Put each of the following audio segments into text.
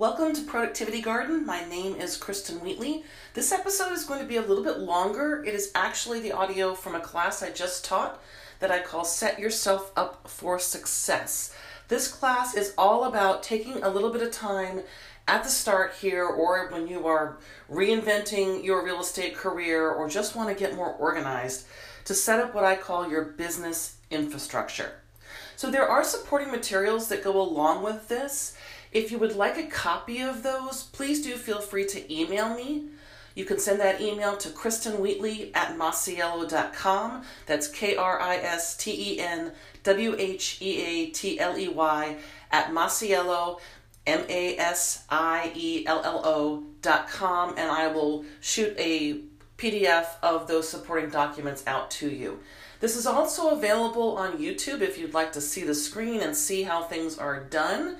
Welcome to Productivity Garden. My name is Kristen Wheatley. This episode is going to be a little bit longer. It is actually the audio from a class I just taught that I call Set Yourself Up for Success. This class is all about taking a little bit of time at the start here or when you are reinventing your real estate career or just want to get more organized to set up what I call your business infrastructure. So there are supporting materials that go along with this. If you would like a copy of those, please do feel free to email me. You can send that email to Kristen Wheatley at masiello.com. That's K R I S T E N W H E A T L E Y at Masiello, M A S I E L L O dot com, and I will shoot a PDF of those supporting documents out to you. This is also available on YouTube if you'd like to see the screen and see how things are done.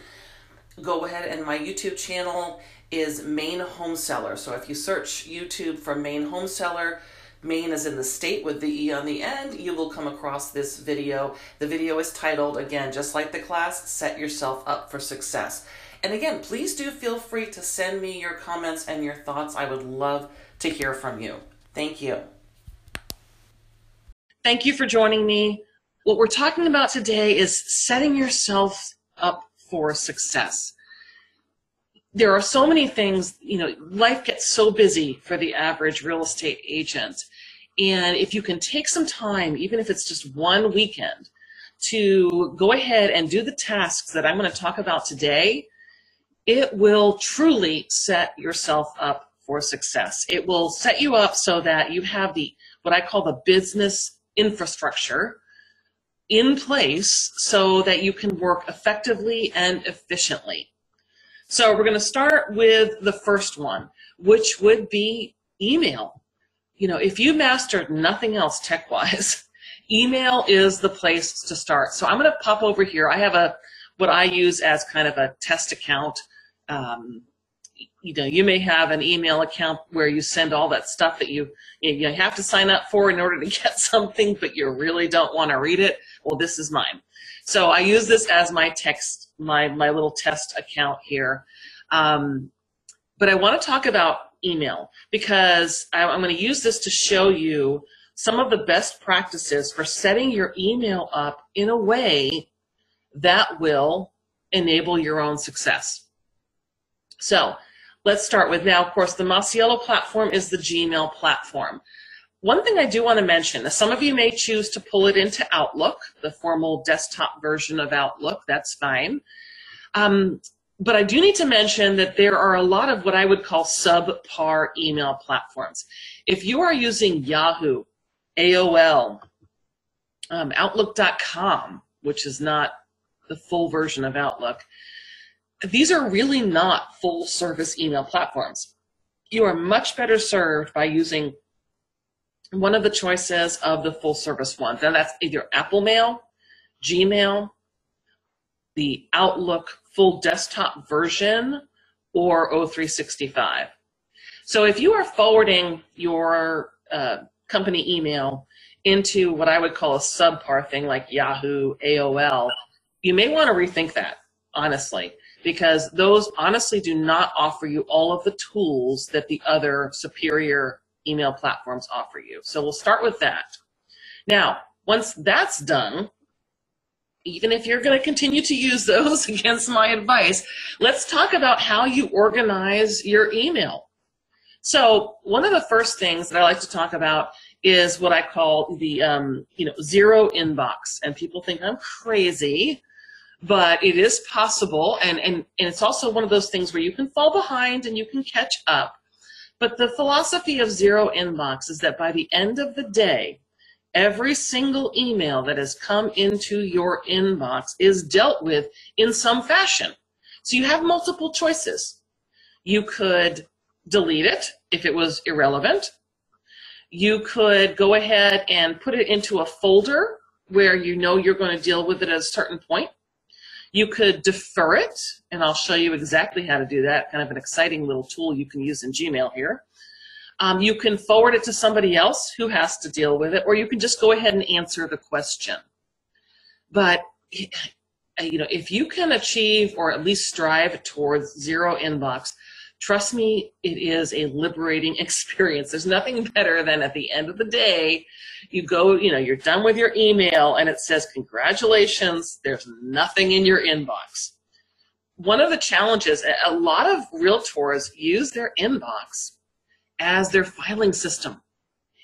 Go ahead and my YouTube channel is Maine Home Seller. So if you search YouTube for Maine Home Seller, Maine is in the state with the E on the end, you will come across this video. The video is titled, again, just like the class, Set Yourself Up for Success. And again, please do feel free to send me your comments and your thoughts. I would love to hear from you. Thank you. Thank you for joining me. What we're talking about today is setting yourself up for success. There are so many things, you know, life gets so busy for the average real estate agent. And if you can take some time, even if it's just one weekend, to go ahead and do the tasks that I'm going to talk about today, it will truly set yourself up for success. It will set you up so that you have the what I call the business infrastructure in place so that you can work effectively and efficiently. So we're going to start with the first one, which would be email. You know, if you mastered nothing else tech-wise, email is the place to start. So I'm going to pop over here. I have a what I use as kind of a test account. Um, you know, you may have an email account where you send all that stuff that you you have to sign up for in order to get something, but you really don't want to read it. Well, this is mine. So I use this as my text, my my little test account here. Um, but I want to talk about email because I, I'm going to use this to show you some of the best practices for setting your email up in a way that will enable your own success. So Let's start with now, of course, the Masiello platform is the Gmail platform. One thing I do want to mention, some of you may choose to pull it into Outlook, the formal desktop version of Outlook, that's fine. Um, but I do need to mention that there are a lot of what I would call subpar email platforms. If you are using Yahoo, AOL, um, Outlook.com, which is not the full version of Outlook, these are really not full service email platforms. You are much better served by using one of the choices of the full service ones. Now that's either Apple Mail, Gmail, the Outlook full desktop version, or O365. So if you are forwarding your uh, company email into what I would call a subpar thing like Yahoo, AOL, you may want to rethink that, honestly because those honestly do not offer you all of the tools that the other superior email platforms offer you. So we'll start with that. Now, once that's done, even if you're going to continue to use those against my advice, let's talk about how you organize your email. So one of the first things that I like to talk about is what I call the um, you know zero inbox, and people think I'm crazy but it is possible and, and, and it's also one of those things where you can fall behind and you can catch up. But the philosophy of zero inbox is that by the end of the day every single email that has come into your inbox is dealt with in some fashion. So you have multiple choices. You could delete it if it was irrelevant. You could go ahead and put it into a folder where you know you're going to deal with it at a certain point you could defer it, and I'll show you exactly how to do that, kind of an exciting little tool you can use in Gmail here. Um, you can forward it to somebody else who has to deal with it, or you can just go ahead and answer the question. But uh, you know, if you can achieve or at least strive towards zero inbox, trust me, it is a liberating experience. There's nothing better than at the end of the day, you go, you know, you're done with your email and it says, congratulations, there's nothing in your inbox. One of the challenges, a lot of realtors use their inbox as their filing system.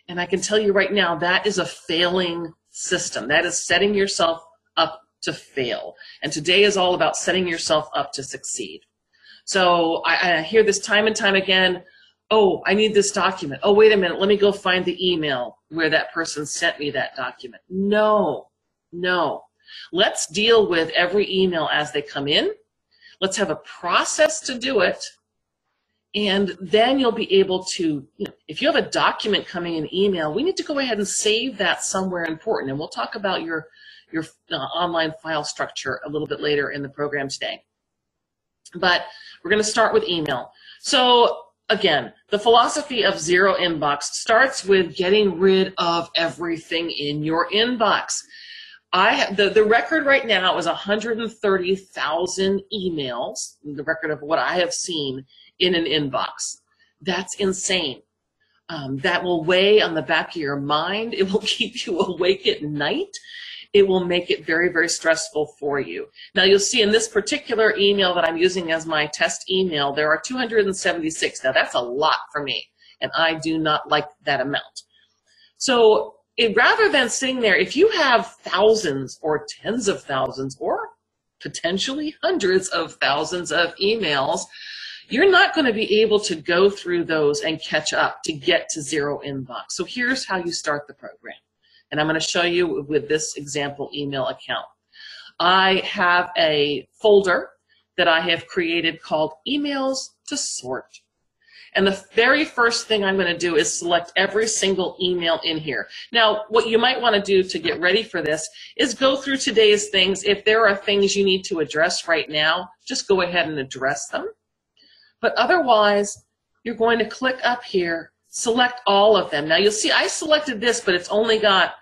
And I can tell you right now, that is a failing system. That is setting yourself up to fail. And today is all about setting yourself up to succeed. So I, I hear this time and time again. Oh, I need this document. Oh, wait a minute. Let me go find the email where that person sent me that document. No, no. Let's deal with every email as they come in. Let's have a process to do it. And then you'll be able to, you know, if you have a document coming in email, we need to go ahead and save that somewhere important. And we'll talk about your, your uh, online file structure a little bit later in the program today. But we're going to start with email. So again, the philosophy of zero inbox starts with getting rid of everything in your inbox. I the, the record right now is 130,000 emails, the record of what I have seen in an inbox. That's insane. Um, that will weigh on the back of your mind. It will keep you awake at night it will make it very, very stressful for you. Now you'll see in this particular email that I'm using as my test email, there are 276. Now that's a lot for me, and I do not like that amount. So it, rather than sitting there, if you have thousands or tens of thousands or potentially hundreds of thousands of emails, you're not going to be able to go through those and catch up to get to zero inbox. So here's how you start the program. And I'm going to show you with this example email account. I have a folder that I have created called Emails to Sort. And the very first thing I'm going to do is select every single email in here. Now, what you might want to do to get ready for this is go through today's things. If there are things you need to address right now, just go ahead and address them. But otherwise, you're going to click up here select all of them. Now you'll see I selected this, but it's only got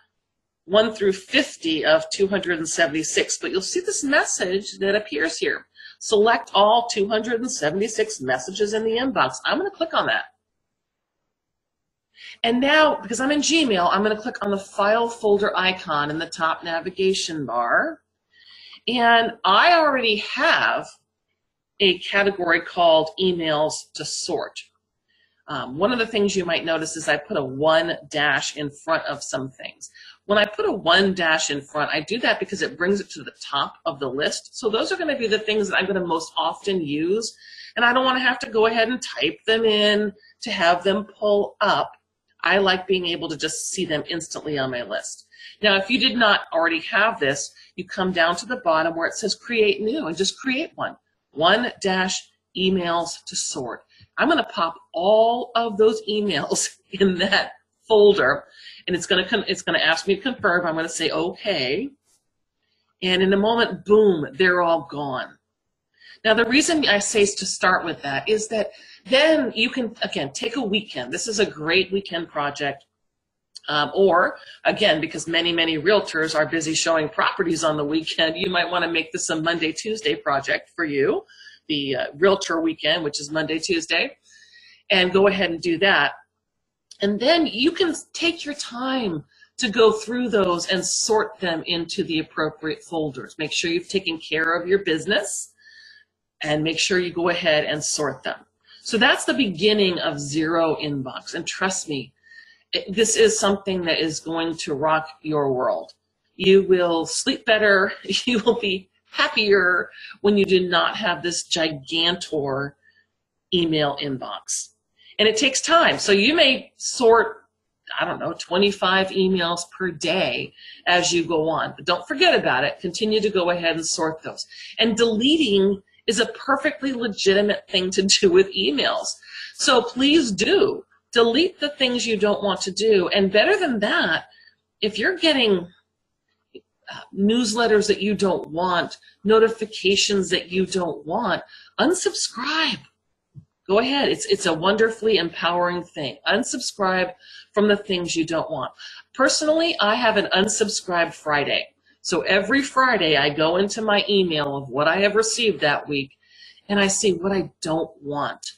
1 through 50 of 276, but you'll see this message that appears here. Select all 276 messages in the inbox. I'm going to click on that. And now, because I'm in Gmail, I'm going to click on the file folder icon in the top navigation bar. And I already have a category called emails to sort. Um, one of the things you might notice is I put a one dash in front of some things. When I put a one dash in front, I do that because it brings it to the top of the list. So those are going to be the things that I'm going to most often use. And I don't want to have to go ahead and type them in to have them pull up. I like being able to just see them instantly on my list. Now, if you did not already have this, you come down to the bottom where it says create new and just create one. One dash emails to sort. I'm going to pop all of those emails in that folder and it's going to come, it's going to ask me to confirm. I'm going to say okay. And in a moment, boom, they're all gone. Now, the reason I say to start with that is that then you can, again, take a weekend. This is a great weekend project. Um, or, again, because many, many realtors are busy showing properties on the weekend, you might want to make this a Monday, Tuesday project for you, the uh, realtor weekend, which is Monday, Tuesday and go ahead and do that. And then you can take your time to go through those and sort them into the appropriate folders. Make sure you've taken care of your business and make sure you go ahead and sort them. So that's the beginning of zero inbox. And trust me, this is something that is going to rock your world. You will sleep better. You will be happier when you do not have this gigantor email inbox and it takes time. So you may sort, I don't know, 25 emails per day as you go on. But don't forget about it. Continue to go ahead and sort those. And deleting is a perfectly legitimate thing to do with emails. So please do delete the things you don't want to do. And better than that, if you're getting newsletters that you don't want, notifications that you don't want, unsubscribe Go ahead. It's, it's a wonderfully empowering thing. Unsubscribe from the things you don't want. Personally, I have an unsubscribe Friday. So every Friday, I go into my email of what I have received that week and I see what I don't want.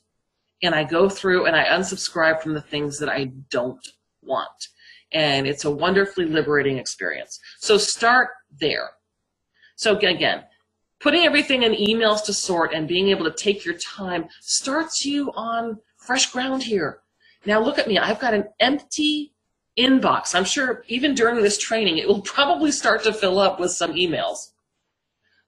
And I go through and I unsubscribe from the things that I don't want. And it's a wonderfully liberating experience. So start there. So again, putting everything in emails to sort and being able to take your time starts you on fresh ground here. Now look at me. I've got an empty inbox. I'm sure even during this training, it will probably start to fill up with some emails.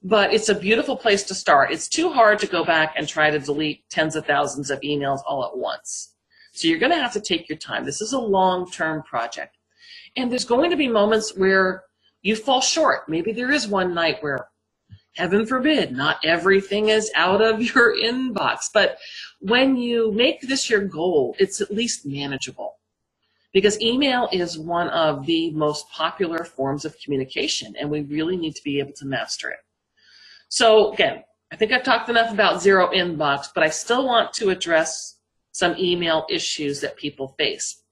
But it's a beautiful place to start. It's too hard to go back and try to delete tens of thousands of emails all at once. So you're going to have to take your time. This is a long-term project. And there's going to be moments where you fall short. Maybe there is one night where, heaven forbid, not everything is out of your inbox. But when you make this your goal, it's at least manageable because email is one of the most popular forms of communication and we really need to be able to master it. So again, I think I've talked enough about zero inbox, but I still want to address some email issues that people face.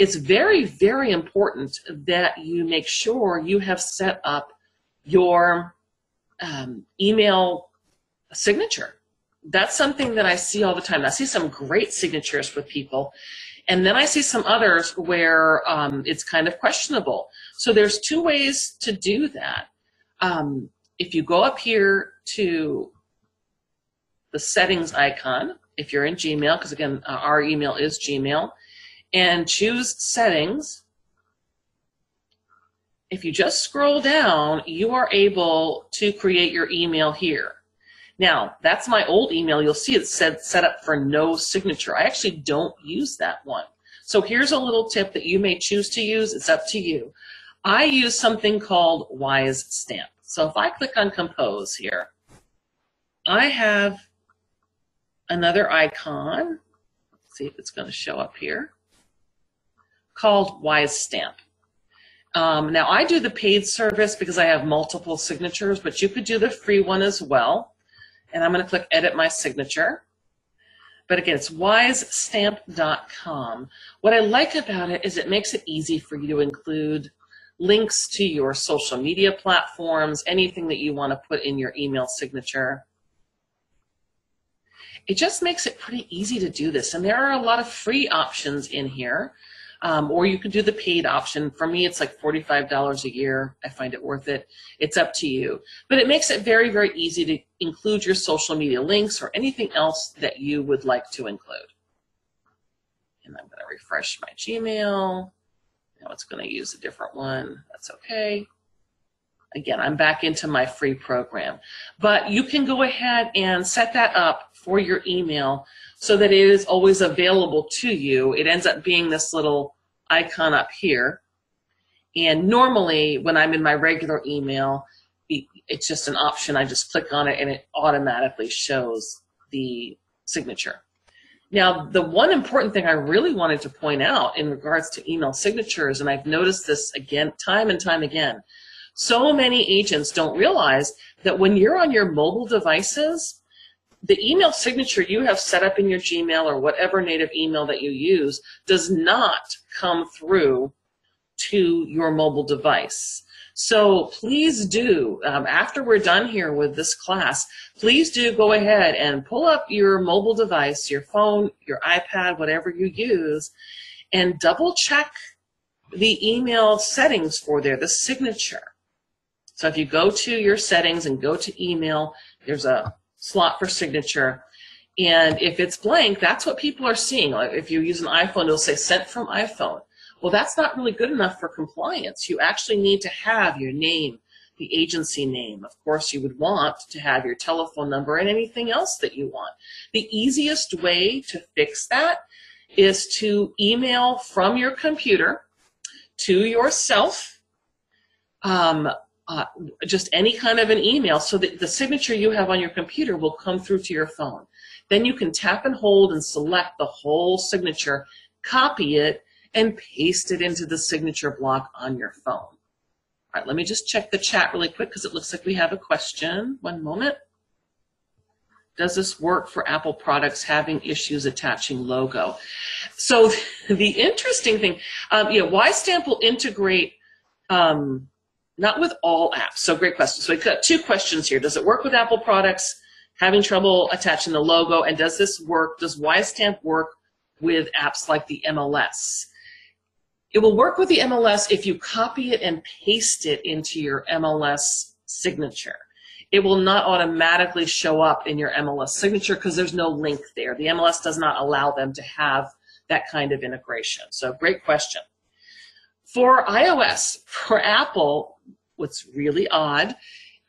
It's very, very important that you make sure you have set up your um, email signature. That's something that I see all the time. I see some great signatures with people and then I see some others where um, it's kind of questionable. So there's two ways to do that. Um, if you go up here to the settings icon, if you're in Gmail, because again, our email is Gmail, and choose settings, if you just scroll down, you are able to create your email here. Now, that's my old email. You'll see it said set up for no signature. I actually don't use that one. So here's a little tip that you may choose to use. It's up to you. I use something called Wise Stamp. So if I click on Compose here, I have another icon. Let's see if it's going to show up here called Wise Stamp. Um, now I do the paid service because I have multiple signatures, but you could do the free one as well and I'm going to click edit my signature. But again, it's wisestamp.com. What I like about it is it makes it easy for you to include links to your social media platforms, anything that you want to put in your email signature. It just makes it pretty easy to do this. And there are a lot of free options in here um, or you can do the paid option. For me, it's like $45 a year. I find it worth it. It's up to you. But it makes it very, very easy to include your social media links or anything else that you would like to include. And I'm going to refresh my Gmail. Now it's going to use a different one. That's okay. Again, I'm back into my free program. But you can go ahead and set that up for your email so that it is always available to you. It ends up being this little icon up here. And normally when I'm in my regular email, it's just an option. I just click on it and it automatically shows the signature. Now, the one important thing I really wanted to point out in regards to email signatures, and I've noticed this again, time and time again, so many agents don't realize that when you're on your mobile devices, the email signature you have set up in your Gmail or whatever native email that you use does not come through to your mobile device. So please do, um, after we're done here with this class, please do go ahead and pull up your mobile device, your phone, your iPad, whatever you use, and double check the email settings for there, the signature. So if you go to your settings and go to email, there's a slot for signature. And if it's blank, that's what people are seeing. Like if you use an iPhone, it'll say sent from iPhone. Well, that's not really good enough for compliance. You actually need to have your name, the agency name. Of course, you would want to have your telephone number and anything else that you want. The easiest way to fix that is to email from your computer to yourself um, uh, just any kind of an email so that the signature you have on your computer will come through to your phone. Then you can tap and hold and select the whole signature, copy it, and paste it into the signature block on your phone. All right, let me just check the chat really quick because it looks like we have a question. One moment. Does this work for Apple products having issues attaching logo? So the interesting thing, um, you know, Wisestamp will integrate um, not with all apps. So great question. So we've got two questions here. Does it work with Apple products? Having trouble attaching the logo, and does this work? Does Wisestamp work with apps like the MLS? It will work with the MLS if you copy it and paste it into your MLS signature. It will not automatically show up in your MLS signature because there's no link there. The MLS does not allow them to have that kind of integration. So great question. For iOS, for Apple, what's really odd,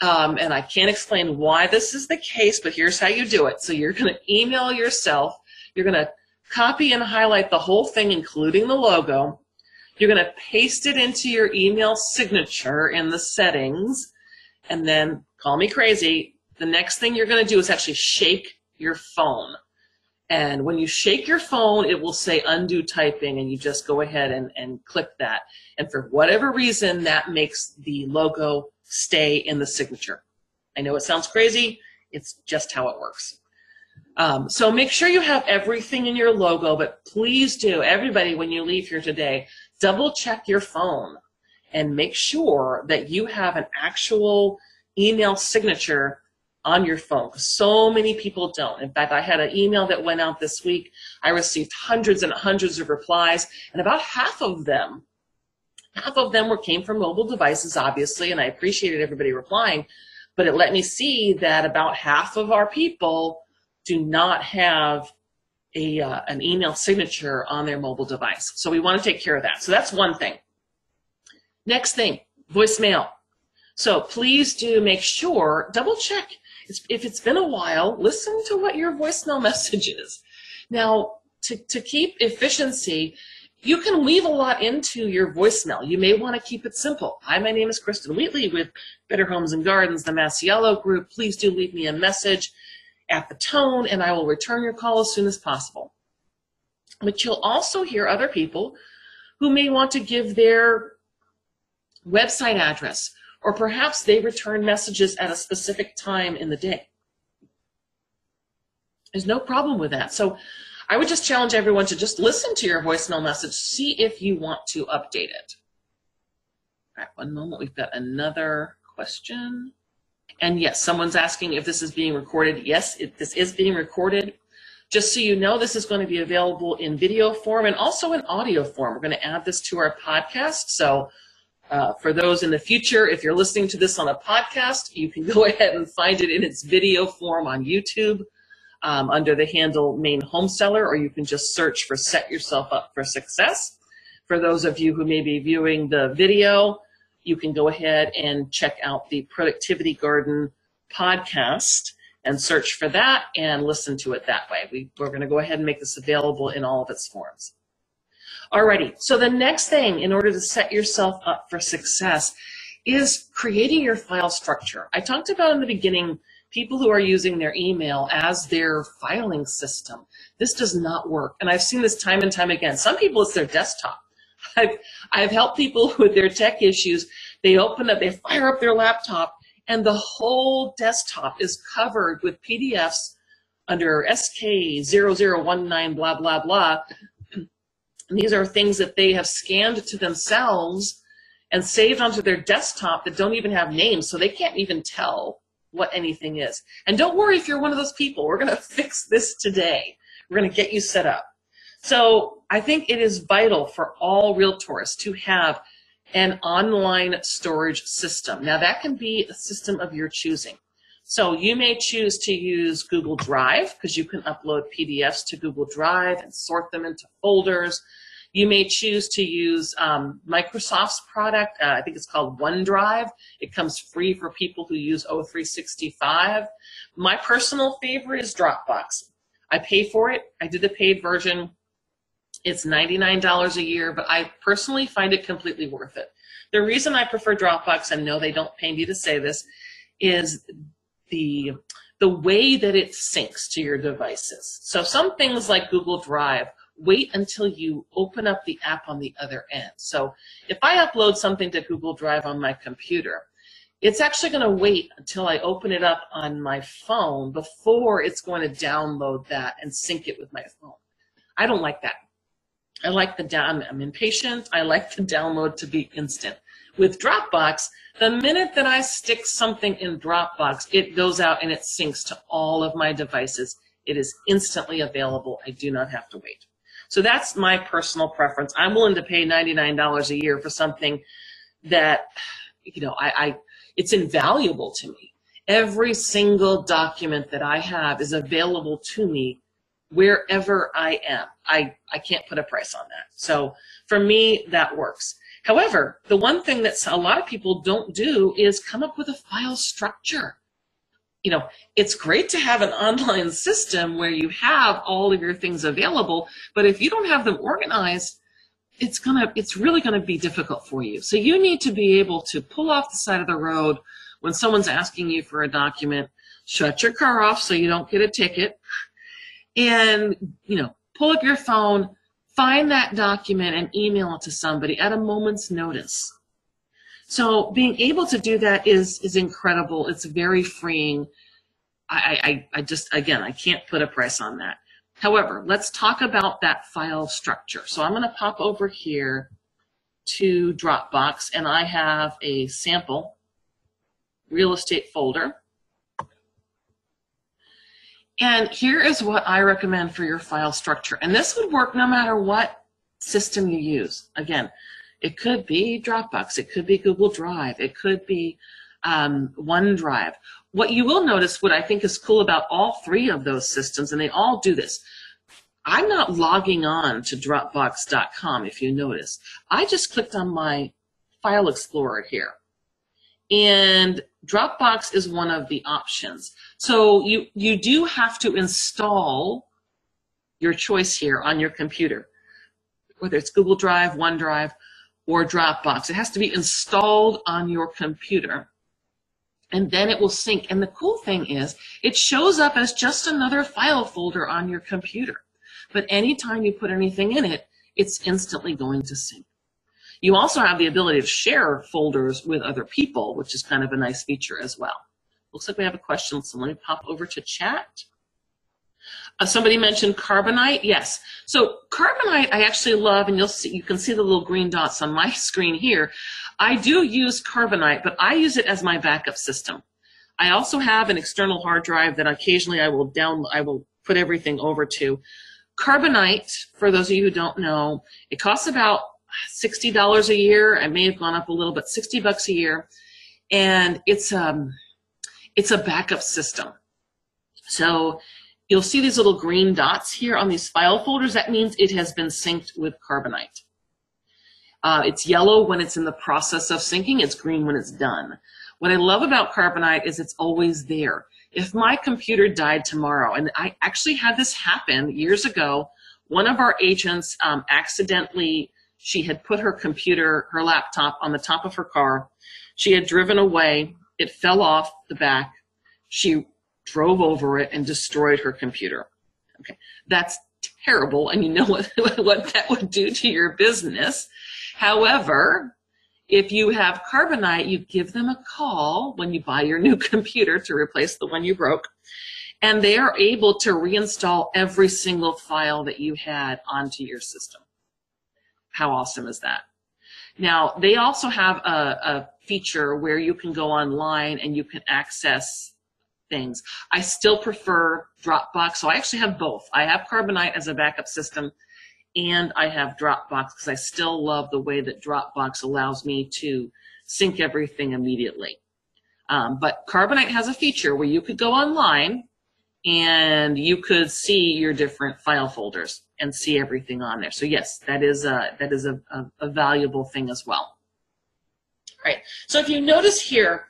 um, and I can't explain why this is the case, but here's how you do it. So you're going to email yourself, you're going to copy and highlight the whole thing, including the logo, you're going to paste it into your email signature in the settings, and then call me crazy. The next thing you're going to do is actually shake your phone. And when you shake your phone, it will say undo typing, and you just go ahead and, and click that. And for whatever reason, that makes the logo stay in the signature. I know it sounds crazy. It's just how it works. Um, so make sure you have everything in your logo, but please do, everybody, when you leave here today, double check your phone and make sure that you have an actual email signature on your phone. So many people don't. In fact, I had an email that went out this week. I received hundreds and hundreds of replies, and about half of them, half of them were came from mobile devices, obviously, and I appreciated everybody replying, but it let me see that about half of our people do not have a, uh, an email signature on their mobile device. So we want to take care of that. So that's one thing. Next thing, voicemail. So please do make sure, double check. If it's been a while, listen to what your voicemail message is. Now, to, to keep efficiency, you can weave a lot into your voicemail. You may want to keep it simple. Hi, my name is Kristen Wheatley with Better Homes and Gardens, the Masiello Group. Please do leave me a message at the tone, and I will return your call as soon as possible. But you'll also hear other people who may want to give their website address, or perhaps they return messages at a specific time in the day. There's no problem with that. So I would just challenge everyone to just listen to your voicemail message, see if you want to update it. All right, one moment. We've got another question. And yes, someone's asking if this is being recorded. Yes, it, this is being recorded. Just so you know, this is going to be available in video form and also in audio form. We're going to add this to our podcast. So uh, for those in the future, if you're listening to this on a podcast, you can go ahead and find it in its video form on YouTube um, under the handle Maine Home Seller, or you can just search for Set Yourself Up for Success. For those of you who may be viewing the video, you can go ahead and check out the Productivity Garden podcast and search for that and listen to it that way. We, we're going to go ahead and make this available in all of its forms. Alrighty, so the next thing in order to set yourself up for success is creating your file structure. I talked about in the beginning people who are using their email as their filing system. This does not work. And I've seen this time and time again. Some people, it's their desktop. I've, I've helped people with their tech issues. They open up, they fire up their laptop, and the whole desktop is covered with PDFs under SK0019, blah, blah, blah. And these are things that they have scanned to themselves and saved onto their desktop that don't even have names, so they can't even tell what anything is. And don't worry if you're one of those people. We're going to fix this today. We're going to get you set up. So I think it is vital for all realtors to have an online storage system. Now that can be a system of your choosing. So you may choose to use Google Drive because you can upload PDFs to Google Drive and sort them into folders. You may choose to use um, Microsoft's product. Uh, I think it's called OneDrive. It comes free for people who use O365. My personal favorite is Dropbox. I pay for it. I did the paid version. It's $99 a year, but I personally find it completely worth it. The reason I prefer Dropbox, and no, they don't pay me to say this, is the the way that it syncs to your devices. So some things like Google Drive, wait until you open up the app on the other end. So if I upload something to Google Drive on my computer, it's actually going to wait until I open it up on my phone before it's going to download that and sync it with my phone. I don't like that. I like the down. I'm impatient. I like the download to be instant. With Dropbox, the minute that I stick something in Dropbox, it goes out and it syncs to all of my devices. It is instantly available. I do not have to wait. So that's my personal preference. I'm willing to pay $99 a year for something that, you know, I, I it's invaluable to me. Every single document that I have is available to me wherever I am. I, I can't put a price on that. So for me, that works. However, the one thing that a lot of people don't do is come up with a file structure. You know, it's great to have an online system where you have all of your things available, but if you don't have them organized, it's gonna, it's really gonna be difficult for you. So you need to be able to pull off the side of the road when someone's asking you for a document, shut your car off so you don't get a ticket, and you know, pull up your phone, find that document and email it to somebody at a moment's notice. So being able to do that is is incredible. It's very freeing. I, I, I just again I can't put a price on that. However, let's talk about that file structure. So I'm going to pop over here to Dropbox and I have a sample real estate folder. And here is what I recommend for your file structure. And this would work no matter what system you use. Again, it could be Dropbox, it could be Google Drive, it could be um, OneDrive. What you will notice, what I think is cool about all three of those systems, and they all do this, I'm not logging on to Dropbox.com if you notice. I just clicked on my File Explorer here. And Dropbox is one of the options. So you, you do have to install your choice here on your computer, whether it's Google Drive, OneDrive, or Dropbox. It has to be installed on your computer and then it will sync. And the cool thing is it shows up as just another file folder on your computer. But anytime you put anything in it, it's instantly going to sync. You also have the ability to share folders with other people, which is kind of a nice feature as well. Looks like we have a question, so let me pop over to chat. Uh, somebody mentioned Carbonite. Yes. So Carbonite, I actually love, and you'll see, you can see the little green dots on my screen here. I do use Carbonite, but I use it as my backup system. I also have an external hard drive that occasionally I will down, I will put everything over to. Carbonite, for those of you who don't know, it costs about $60 a year. I may have gone up a little, but 60 bucks a year. And it's um it's a backup system. So you'll see these little green dots here on these file folders. That means it has been synced with Carbonite. Uh, it's yellow when it's in the process of syncing. It's green when it's done. What I love about Carbonite is it's always there. If my computer died tomorrow, and I actually had this happen years ago, one of our agents um, accidentally, she had put her computer, her laptop on the top of her car. She had driven away it fell off the back. She drove over it and destroyed her computer. Okay, that's terrible, and you know what, what that would do to your business. However, if you have Carbonite, you give them a call when you buy your new computer to replace the one you broke, and they are able to reinstall every single file that you had onto your system. How awesome is that? Now, they also have a, a feature where you can go online and you can access things. I still prefer Dropbox, so I actually have both. I have Carbonite as a backup system, and I have Dropbox because I still love the way that Dropbox allows me to sync everything immediately. Um, but Carbonite has a feature where you could go online and you could see your different file folders and see everything on there. So yes, that is a, that is a, a, a valuable thing as well. All right, so if you notice here,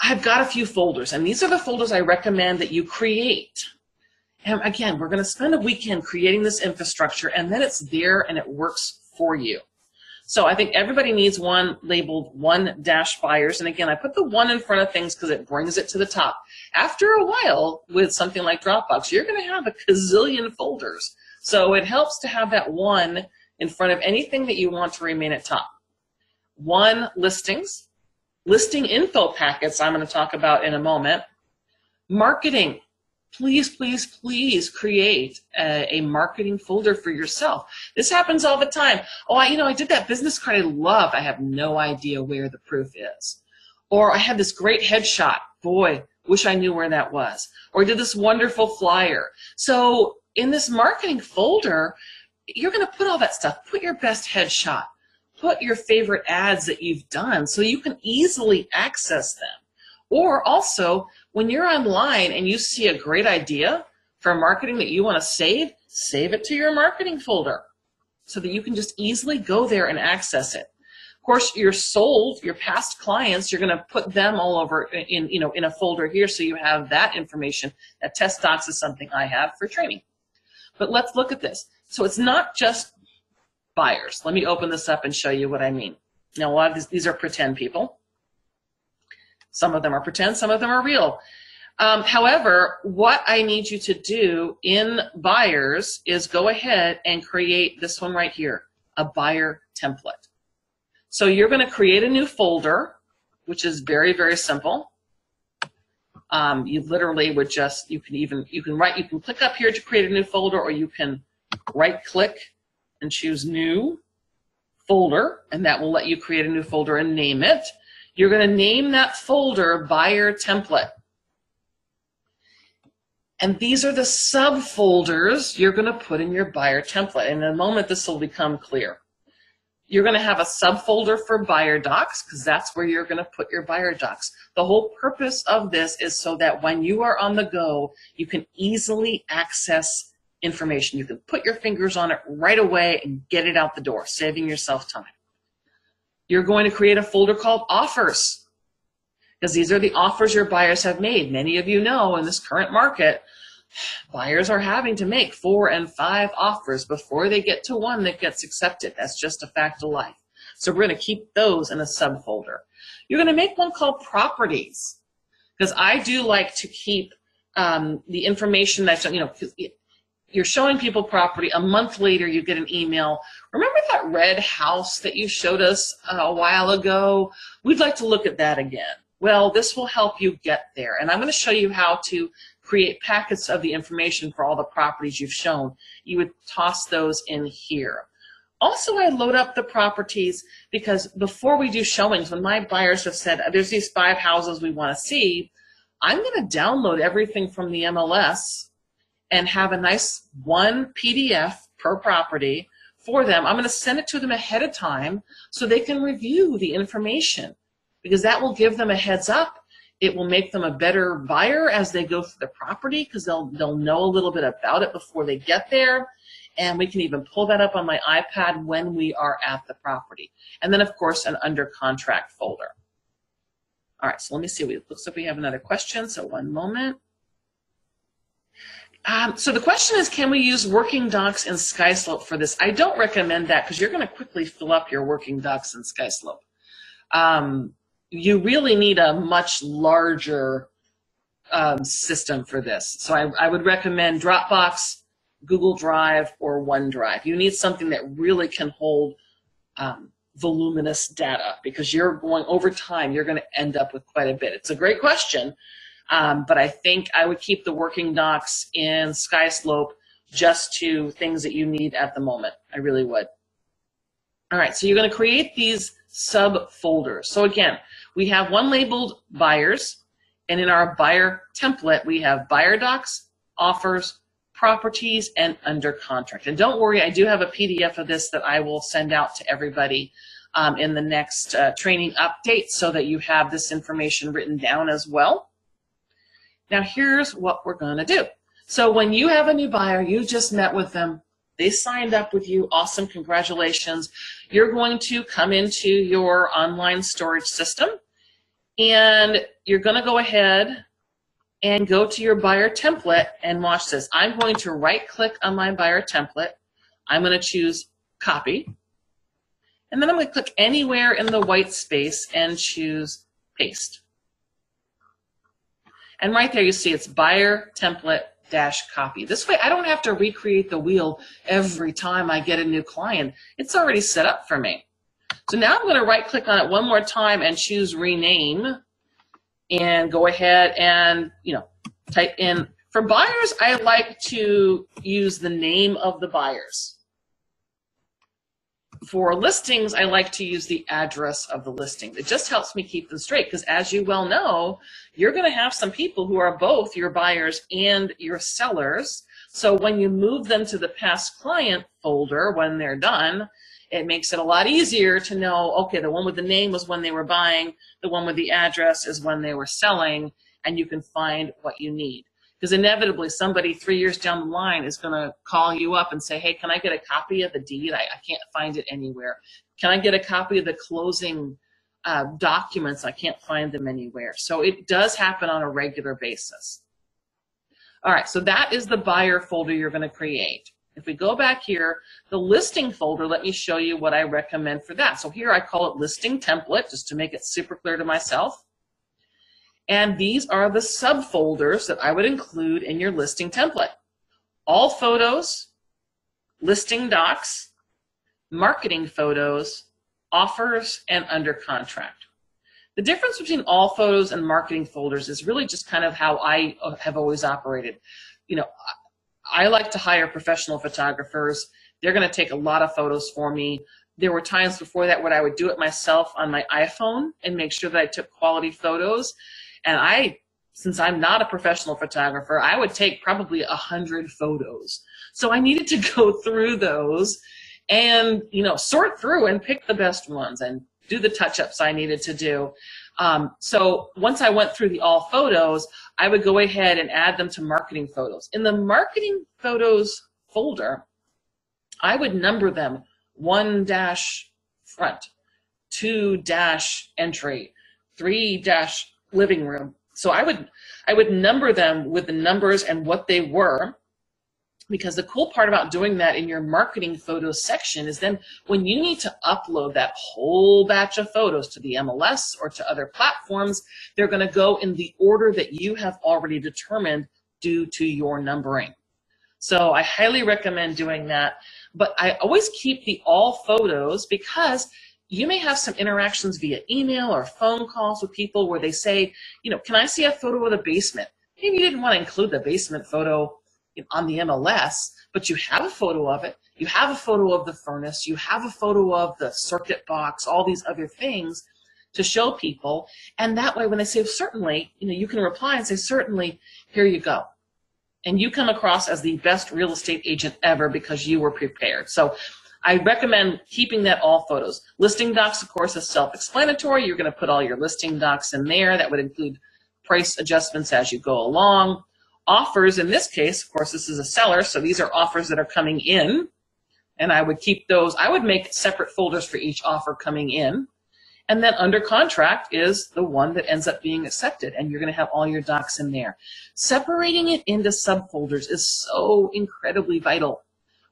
I've got a few folders, and these are the folders I recommend that you create. And again, we're going to spend a weekend creating this infrastructure, and then it's there and it works for you. So I think everybody needs one labeled one dash buyers. And again, I put the one in front of things because it brings it to the top. After a while, with something like Dropbox, you're going to have a gazillion folders. So it helps to have that one in front of anything that you want to remain at top. One, listings. Listing info packets I'm going to talk about in a moment. Marketing please, please, please create a, a, marketing folder for yourself. This happens all the time. Oh, I, you know, I did that business card I love. I have no idea where the proof is. Or I had this great headshot. Boy, wish I knew where that was. Or I did this wonderful flyer. So in this marketing folder, you're going to put all that stuff. Put your best headshot. Put your favorite ads that you've done so you can easily access them. Or also, when you're online and you see a great idea for marketing that you want to save, save it to your marketing folder so that you can just easily go there and access it. Of course, your sold, your past clients, you're going to put them all over in, you know, in a folder here so you have that information. That test docs is something I have for training. But let's look at this. So it's not just buyers. Let me open this up and show you what I mean. Now, a lot of these, these are pretend people. Some of them are pretend, some of them are real. Um, however, what I need you to do in buyers is go ahead and create this one right here, a buyer template. So you're going to create a new folder, which is very, very simple. Um, you literally would just, you can even, you can write, you can click up here to create a new folder or you can right click and choose new folder and that will let you create a new folder and name it. You're going to name that folder buyer template. And these are the subfolders you're going to put in your buyer template. In a moment, this will become clear. You're going to have a subfolder for buyer docs because that's where you're going to put your buyer docs. The whole purpose of this is so that when you are on the go, you can easily access information. You can put your fingers on it right away and get it out the door, saving yourself time you're going to create a folder called offers because these are the offers your buyers have made. Many of you know in this current market, buyers are having to make four and five offers before they get to one that gets accepted. That's just a fact of life. So we're going to keep those in a subfolder. You're going to make one called properties because I do like to keep um, the information that's, you know, you're showing people property. A month later, you get an email. Remember that red house that you showed us uh, a while ago? We'd like to look at that again. Well, this will help you get there. And I'm going to show you how to create packets of the information for all the properties you've shown. You would toss those in here. Also, I load up the properties because before we do showings, when my buyers have said, there's these five houses we want to see, I'm going to download everything from the MLS and have a nice one PDF per property for them. I'm going to send it to them ahead of time so they can review the information because that will give them a heads up. It will make them a better buyer as they go through the property because they'll, they'll know a little bit about it before they get there. And we can even pull that up on my iPad when we are at the property. And then, of course, an under contract folder. All right, so let me see. It looks like we have another question, so one moment. Um, so the question is, can we use working docs in SkySlope for this? I don't recommend that because you're going to quickly fill up your working docs in SkySlope. Um, you really need a much larger um, system for this. So I, I, would recommend Dropbox, Google Drive, or OneDrive. You need something that really can hold um, voluminous data because you're going over time, you're going to end up with quite a bit. It's a great question. Um, but I think I would keep the working docs in SkySlope just to things that you need at the moment. I really would. All right, so you're going to create these subfolders. So again, we have one labeled buyers, and in our buyer template, we have buyer docs, offers, properties, and under contract. And don't worry, I do have a PDF of this that I will send out to everybody um, in the next uh, training update so that you have this information written down as well. Now here's what we're going to do. So when you have a new buyer, you just met with them, they signed up with you, awesome, congratulations. You're going to come into your online storage system and you're going to go ahead and go to your buyer template and watch this. I'm going to right click on my buyer template. I'm going to choose copy. And then I'm going to click anywhere in the white space and choose paste. And right there you see it's buyer template dash copy. This way I don't have to recreate the wheel every time I get a new client. It's already set up for me. So now I'm going to right click on it one more time and choose rename and go ahead and, you know, type in For buyers, I like to use the name of the buyers. For listings, I like to use the address of the listing. It just helps me keep them straight because as you well know, you're going to have some people who are both your buyers and your sellers. So when you move them to the past client folder when they're done, it makes it a lot easier to know, okay, the one with the name was when they were buying, the one with the address is when they were selling, and you can find what you need because inevitably somebody three years down the line is going to call you up and say, hey, can I get a copy of the deed? I, I can't find it anywhere. Can I get a copy of the closing uh, documents? I can't find them anywhere. So it does happen on a regular basis. All right, so that is the buyer folder you're going to create. If we go back here, the listing folder, let me show you what I recommend for that. So here I call it listing template, just to make it super clear to myself. And these are the subfolders that I would include in your listing template. All photos, listing docs, marketing photos, offers, and under contract. The difference between all photos and marketing folders is really just kind of how I uh, have always operated. You know, I like to hire professional photographers. They're going to take a lot of photos for me. There were times before that when I would do it myself on my iPhone and make sure that I took quality photos. And I, since I'm not a professional photographer, I would take probably a hundred photos. So I needed to go through those and, you know, sort through and pick the best ones and do the touch-ups I needed to do. Um, so once I went through the all photos, I would go ahead and add them to marketing photos. In the marketing photos folder, I would number them one dash front, two dash entry, three dash living room. So I would I would number them with the numbers and what they were because the cool part about doing that in your marketing photos section is then when you need to upload that whole batch of photos to the MLS or to other platforms, they're going to go in the order that you have already determined due to your numbering. So I highly recommend doing that. But I always keep the all photos because you may have some interactions via email or phone calls with people where they say, you know, can I see a photo of the basement? Maybe you didn't want to include the basement photo on the MLS, but you have a photo of it. You have a photo of the furnace. You have a photo of the circuit box, all these other things to show people. And that way, when they say certainly, you know, you can reply and say, certainly, here you go. And you come across as the best real estate agent ever because you were prepared. So I recommend keeping that all photos. Listing docs, of course, is self-explanatory. You're going to put all your listing docs in there. That would include price adjustments as you go along. Offers, in this case, of course, this is a seller, so these are offers that are coming in. And I would keep those, I would make separate folders for each offer coming in. And then under contract is the one that ends up being accepted, and you're going to have all your docs in there. Separating it into subfolders is so incredibly vital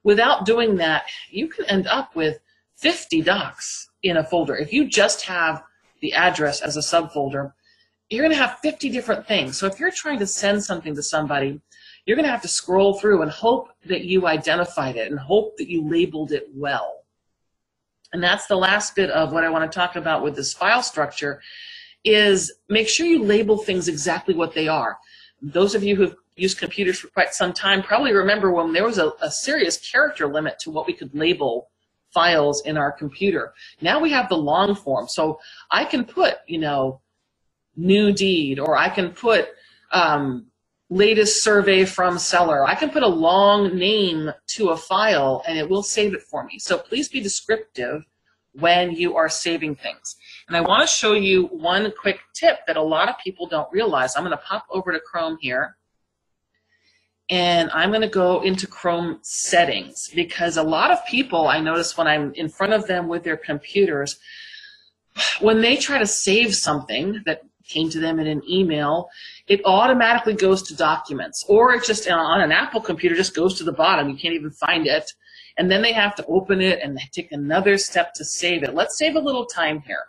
Without doing that, you can end up with 50 docs in a folder. If you just have the address as a subfolder, you're going to have 50 different things. So if you're trying to send something to somebody, you're going to have to scroll through and hope that you identified it and hope that you labeled it well. And that's the last bit of what I want to talk about with this file structure is make sure you label things exactly what they are. Those of you who've used computers for quite some time probably remember when there was a, a serious character limit to what we could label files in our computer. Now we have the long form. So I can put, you know, new deed, or I can put um, latest survey from seller. I can put a long name to a file and it will save it for me. So please be descriptive when you are saving things. And I want to show you one quick tip that a lot of people don't realize. I'm going to pop over to Chrome here and I'm going to go into Chrome settings because a lot of people I notice when I'm in front of them with their computers, when they try to save something that came to them in an email, it automatically goes to documents or it just uh, on an Apple computer just goes to the bottom. You can't even find it. And then they have to open it and take another step to save it. Let's save a little time here.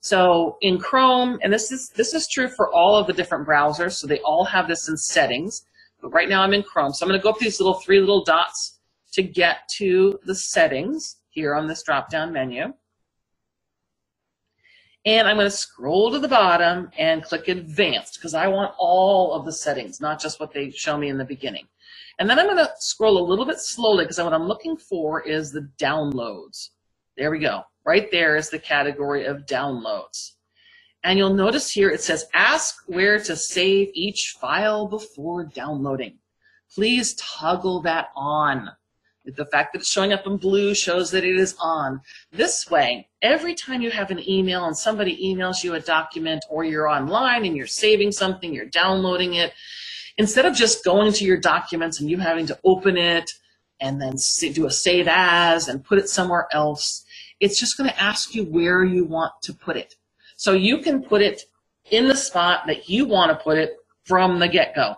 So in Chrome, and this is this is true for all of the different browsers, so they all have this in settings. But right now I'm in Chrome. So I'm going to go up these little three little dots to get to the settings here on this drop-down menu. And I'm going to scroll to the bottom and click advanced because I want all of the settings, not just what they show me in the beginning. And then I'm going to scroll a little bit slowly because what I'm looking for is the downloads. There we go. Right there is the category of downloads. And you'll notice here it says ask where to save each file before downloading. Please toggle that on. The fact that it's showing up in blue shows that it is on. This way, every time you have an email and somebody emails you a document or you're online and you're saving something, you're downloading it, instead of just going to your documents and you having to open it and then do a save as and put it somewhere else, it's just going to ask you where you want to put it. So you can put it in the spot that you want to put it from the get-go.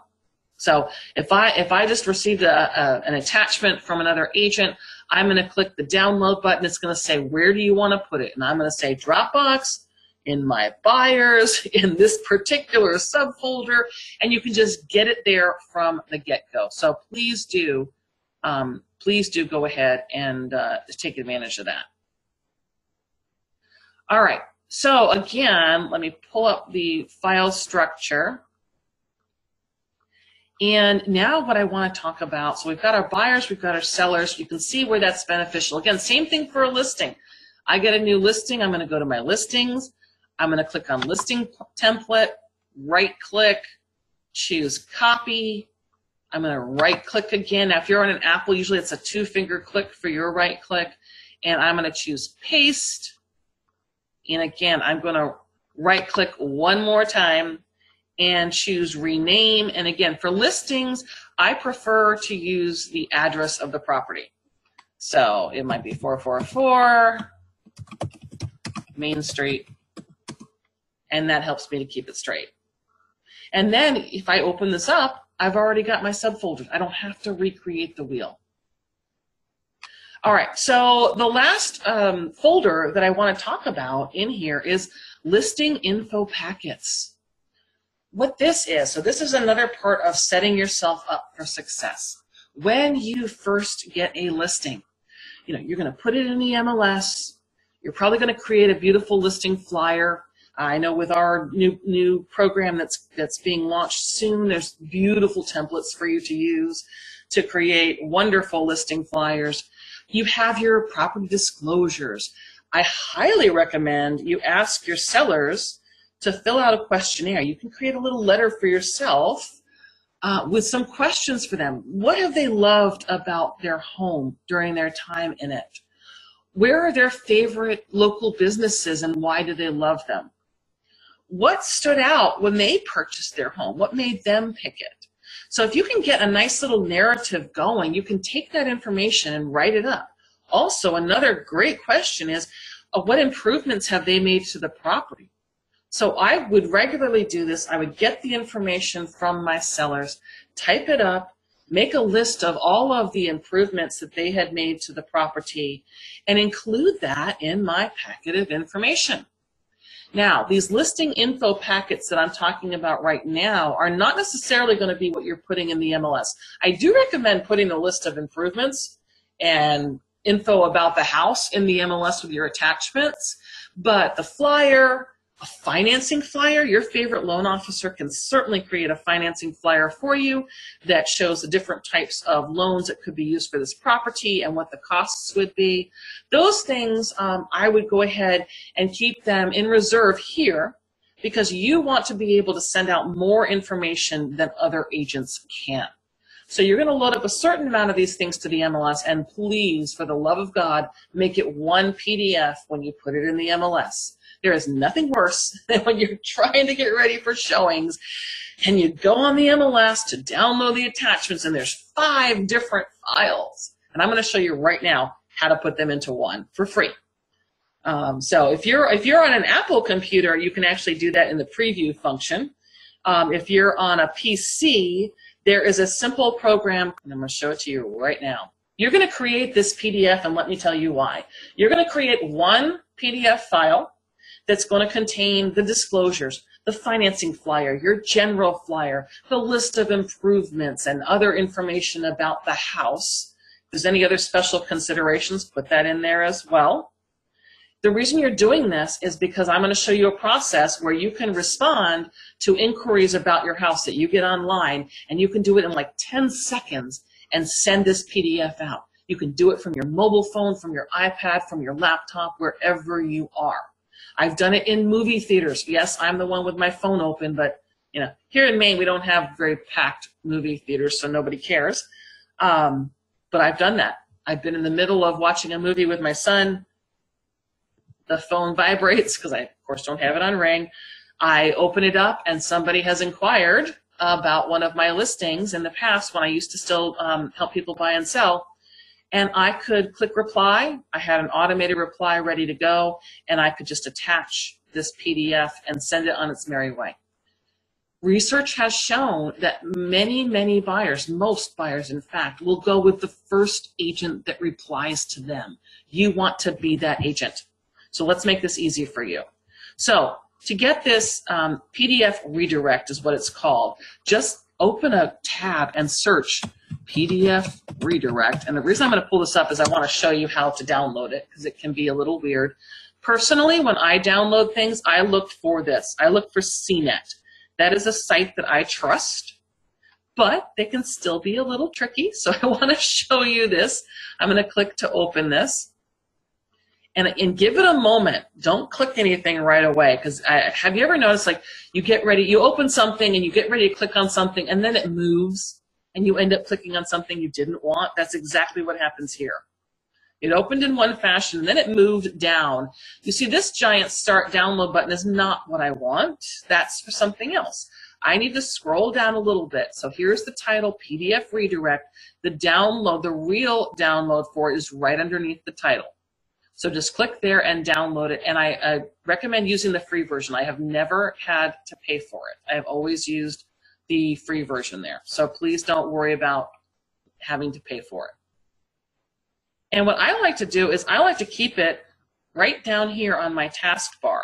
So if I if I just received a, a, an attachment from another agent, I'm going to click the download button. It's going to say where do you want to put it, and I'm going to say Dropbox in my buyers in this particular subfolder, and you can just get it there from the get-go. So please do um, please do go ahead and uh, take advantage of that. All right. So again, let me pull up the file structure. And now what I want to talk about, so we've got our buyers, we've got our sellers. You can see where that's beneficial. Again, same thing for a listing. I get a new listing. I'm going to go to my listings. I'm going to click on listing template, right click, choose copy. I'm going to right click again. Now, if you're on an Apple, usually it's a two finger click for your right click. And I'm going to choose paste. And again, I'm going to right click one more time and choose rename. And again, for listings, I prefer to use the address of the property. So it might be 444 Main Street, and that helps me to keep it straight. And then if I open this up, I've already got my subfolders. I don't have to recreate the wheel. All right, so the last um, folder that I want to talk about in here is listing info packets what this is, so this is another part of setting yourself up for success. When you first get a listing, you know, you're going to put it in the MLS. You're probably going to create a beautiful listing flyer. I know with our new new program that's that's being launched soon, there's beautiful templates for you to use to create wonderful listing flyers. You have your property disclosures. I highly recommend you ask your sellers to fill out a questionnaire. You can create a little letter for yourself uh, with some questions for them. What have they loved about their home during their time in it? Where are their favorite local businesses and why do they love them? What stood out when they purchased their home? What made them pick it? So if you can get a nice little narrative going, you can take that information and write it up. Also, another great question is, uh, what improvements have they made to the property? So I would regularly do this. I would get the information from my sellers, type it up, make a list of all of the improvements that they had made to the property, and include that in my packet of information. Now, these listing info packets that I'm talking about right now are not necessarily going to be what you're putting in the MLS. I do recommend putting a list of improvements and info about the house in the MLS with your attachments, but the flyer, a financing flyer. Your favorite loan officer can certainly create a financing flyer for you that shows the different types of loans that could be used for this property and what the costs would be. Those things, um, I would go ahead and keep them in reserve here because you want to be able to send out more information than other agents can. So you're going to load up a certain amount of these things to the MLS, and please, for the love of God, make it one PDF when you put it in the MLS. There is nothing worse than when you're trying to get ready for showings and you go on the MLS to download the attachments and there's five different files. And I'm going to show you right now how to put them into one for free. Um, so if you're if you're on an Apple computer, you can actually do that in the preview function. Um, if you're on a PC, there is a simple program, and I'm going to show it to you right now. You're going to create this PDF, and let me tell you why. You're going to create one PDF file that's going to contain the disclosures, the financing flyer, your general flyer, the list of improvements and other information about the house. If there's any other special considerations, put that in there as well. The reason you're doing this is because I'm going to show you a process where you can respond to inquiries about your house that you get online, and you can do it in like 10 seconds and send this PDF out. You can do it from your mobile phone, from your iPad, from your laptop, wherever you are. I've done it in movie theaters. Yes, I'm the one with my phone open, but you know, here in Maine, we don't have very packed movie theaters, so nobody cares. Um, but I've done that. I've been in the middle of watching a movie with my son. The phone vibrates because I, of course, don't have it on ring. I open it up and somebody has inquired about one of my listings in the past when I used to still um, help people buy and sell. And I could click reply. I had an automated reply ready to go, and I could just attach this PDF and send it on its merry way. Research has shown that many, many buyers, most buyers in fact, will go with the first agent that replies to them. You want to be that agent. So let's make this easy for you. So to get this um, PDF redirect is what it's called. Just open a tab and search PDF redirect. And the reason I'm going to pull this up is I want to show you how to download it because it can be a little weird. Personally, when I download things, I look for this. I look for CNET. That is a site that I trust, but they can still be a little tricky. So I want to show you this. I'm going to click to open this. And, and give it a moment. Don't click anything right away. Because have you ever noticed, like, you get ready, you open something and you get ready to click on something, and then it moves, and you end up clicking on something you didn't want? That's exactly what happens here. It opened in one fashion, and then it moved down. You see, this giant start download button is not what I want. That's for something else. I need to scroll down a little bit. So here's the title, PDF redirect. The download, the real download for it is right underneath the title. So just click there and download it. And I, I recommend using the free version. I have never had to pay for it. I have always used the free version there. So please don't worry about having to pay for it. And what I like to do is I like to keep it right down here on my taskbar.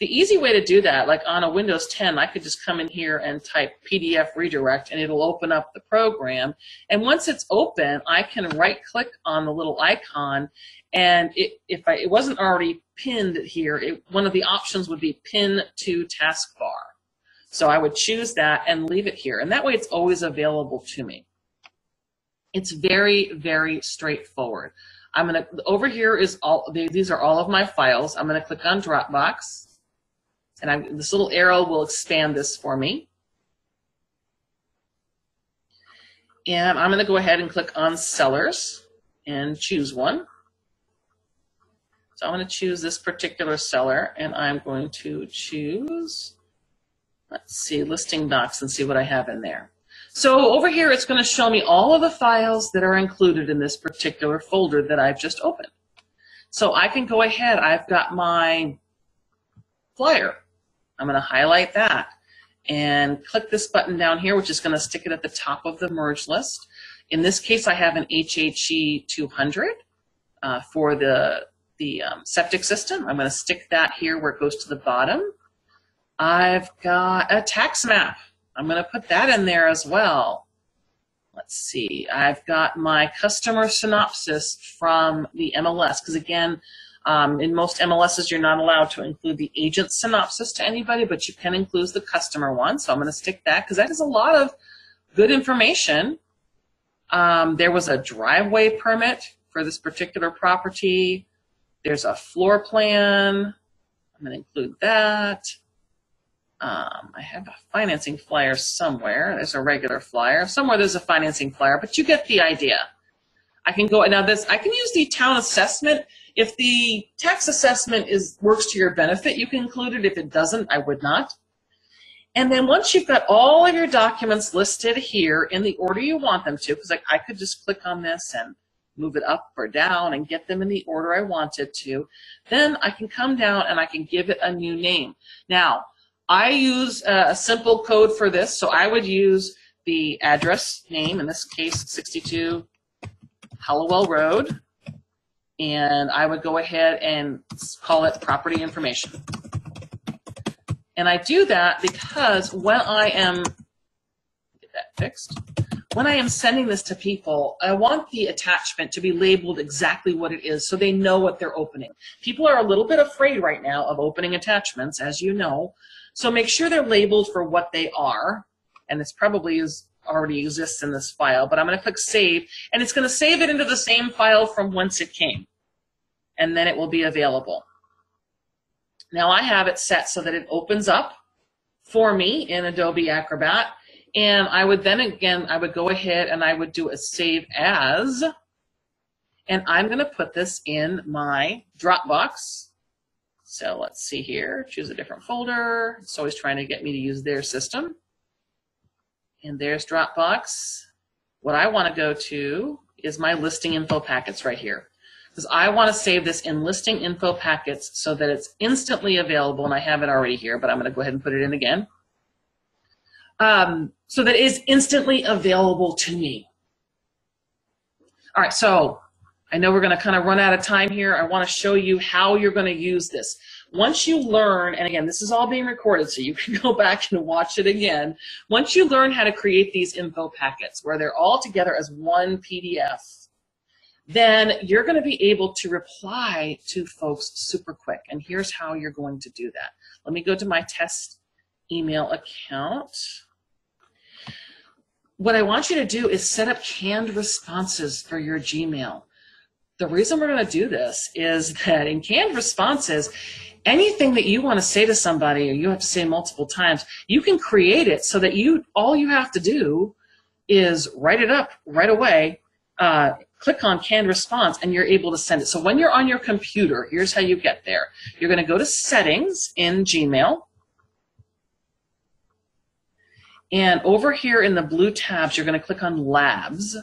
The easy way to do that, like on a Windows 10, I could just come in here and type PDF redirect and it'll open up the program. And once it's open, I can right click on the little icon and it, if I, it wasn't already pinned here, it, one of the options would be pin to taskbar. So I would choose that and leave it here. And that way it's always available to me. It's very, very straightforward. I'm gonna, over here is all, these are all of my files. I'm gonna click on Dropbox and I'm, this little arrow will expand this for me. And I'm gonna go ahead and click on Sellers and choose one. So I'm going to choose this particular seller and I'm going to choose, let's see, listing docs and see what I have in there. So over here, it's going to show me all of the files that are included in this particular folder that I've just opened. So I can go ahead. I've got my flyer. I'm going to highlight that and click this button down here, which is going to stick it at the top of the merge list. In this case, I have an HHE 200 uh, for the, the um, septic system. I'm going to stick that here where it goes to the bottom. I've got a tax map. I'm going to put that in there as well. Let's see. I've got my customer synopsis from the MLS because again, um, in most MLSs, you're not allowed to include the agent synopsis to anybody, but you can include the customer one. So I'm going to stick that because that is a lot of good information. Um, there was a driveway permit for this particular property. There's a floor plan. I'm going to include that. Um, I have a financing flyer somewhere. There's a regular flyer. Somewhere there's a financing flyer, but you get the idea. I can go now. This I can use the town assessment. If the tax assessment is works to your benefit, you can include it. If it doesn't, I would not. And then once you've got all of your documents listed here in the order you want them to, because I, I could just click on this and move it up or down and get them in the order I wanted to, then I can come down and I can give it a new name. Now, I use a simple code for this, so I would use the address name, in this case 62 Hallowell Road, and I would go ahead and call it property information. And I do that because when I am, get that fixed, when I am sending this to people, I want the attachment to be labeled exactly what it is so they know what they're opening. People are a little bit afraid right now of opening attachments, as you know. So make sure they're labeled for what they are. And this probably is already exists in this file, but I'm going to click save and it's going to save it into the same file from whence it came. And then it will be available. Now I have it set so that it opens up for me in Adobe Acrobat. And I would then again, I would go ahead and I would do a save as. And I'm going to put this in my Dropbox. So let's see here, choose a different folder. It's always trying to get me to use their system. And there's Dropbox. What I want to go to is my listing info packets right here because I want to save this in listing info packets so that it's instantly available, and I have it already here, but I'm going to go ahead and put it in again, um, so that is instantly available to me. All right, so I know we're going to kind of run out of time here. I want to show you how you're going to use this. Once you learn, and again, this is all being recorded, so you can go back and watch it again. Once you learn how to create these info packets where they're all together as one PDF, then you're going to be able to reply to folks super quick. And here's how you're going to do that. Let me go to my test email account. What I want you to do is set up canned responses for your Gmail. The reason we're going to do this is that in canned responses, anything that you want to say to somebody or you have to say multiple times, you can create it so that you all you have to do is write it up right away uh, click on canned response and you're able to send it. So when you're on your computer, here's how you get there. You're going to go to settings in Gmail. And over here in the blue tabs, you're going to click on labs.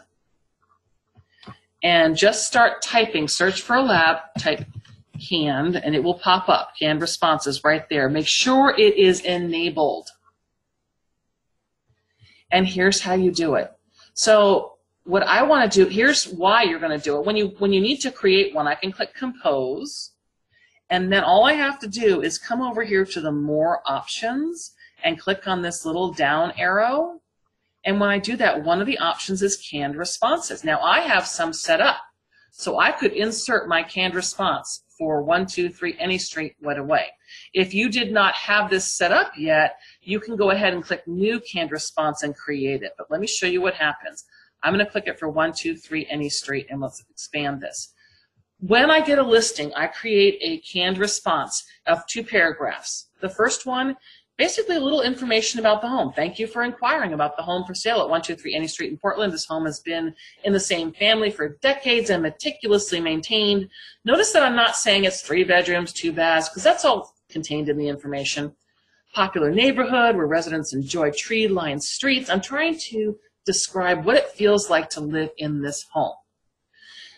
And just start typing. Search for a lab, type canned, and it will pop up. Canned responses right there. Make sure it is enabled. And here's how you do it. So what I want to do, here's why you're going to do it. When you, when you need to create one, I can click compose. And then all I have to do is come over here to the more options and click on this little down arrow. And when I do that, one of the options is canned responses. Now I have some set up. So I could insert my canned response for one, two, three, any street right away. If you did not have this set up yet, you can go ahead and click new canned response and create it. But let me show you what happens. I'm going to click it for one, two, three, any street, and let's expand this. When I get a listing, I create a canned response of two paragraphs. The first one, basically a little information about the home. Thank you for inquiring about the home for sale at 123 Any Street in Portland. This home has been in the same family for decades and meticulously maintained. Notice that I'm not saying it's three bedrooms, two baths, because that's all contained in the information. Popular neighborhood where residents enjoy tree-lined streets. I'm trying to describe what it feels like to live in this home.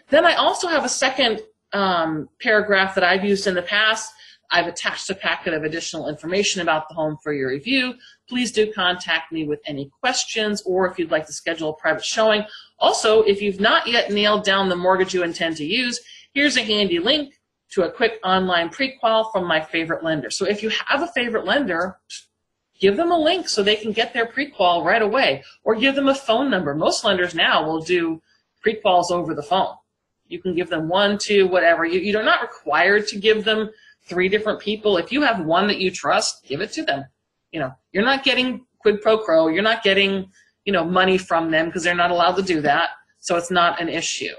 Then I also have a second um, paragraph that I've used in the past. I've attached a packet of additional information about the home for your review. Please do contact me with any questions or if you'd like to schedule a private showing. Also, if you've not yet nailed down the mortgage you intend to use, here's a handy link to a quick online pre-qual from my favorite lender. So if you have a favorite lender, give them a link so they can get their pre-qual right away or give them a phone number. Most lenders now will do pre-quals over the phone. You can give them one, two, whatever. You, you're not required to give them three different people. If you have one that you trust, give it to them. You know, you're not getting quid pro quo. You're not getting, you know, money from them because they're not allowed to do that. So it's not an issue.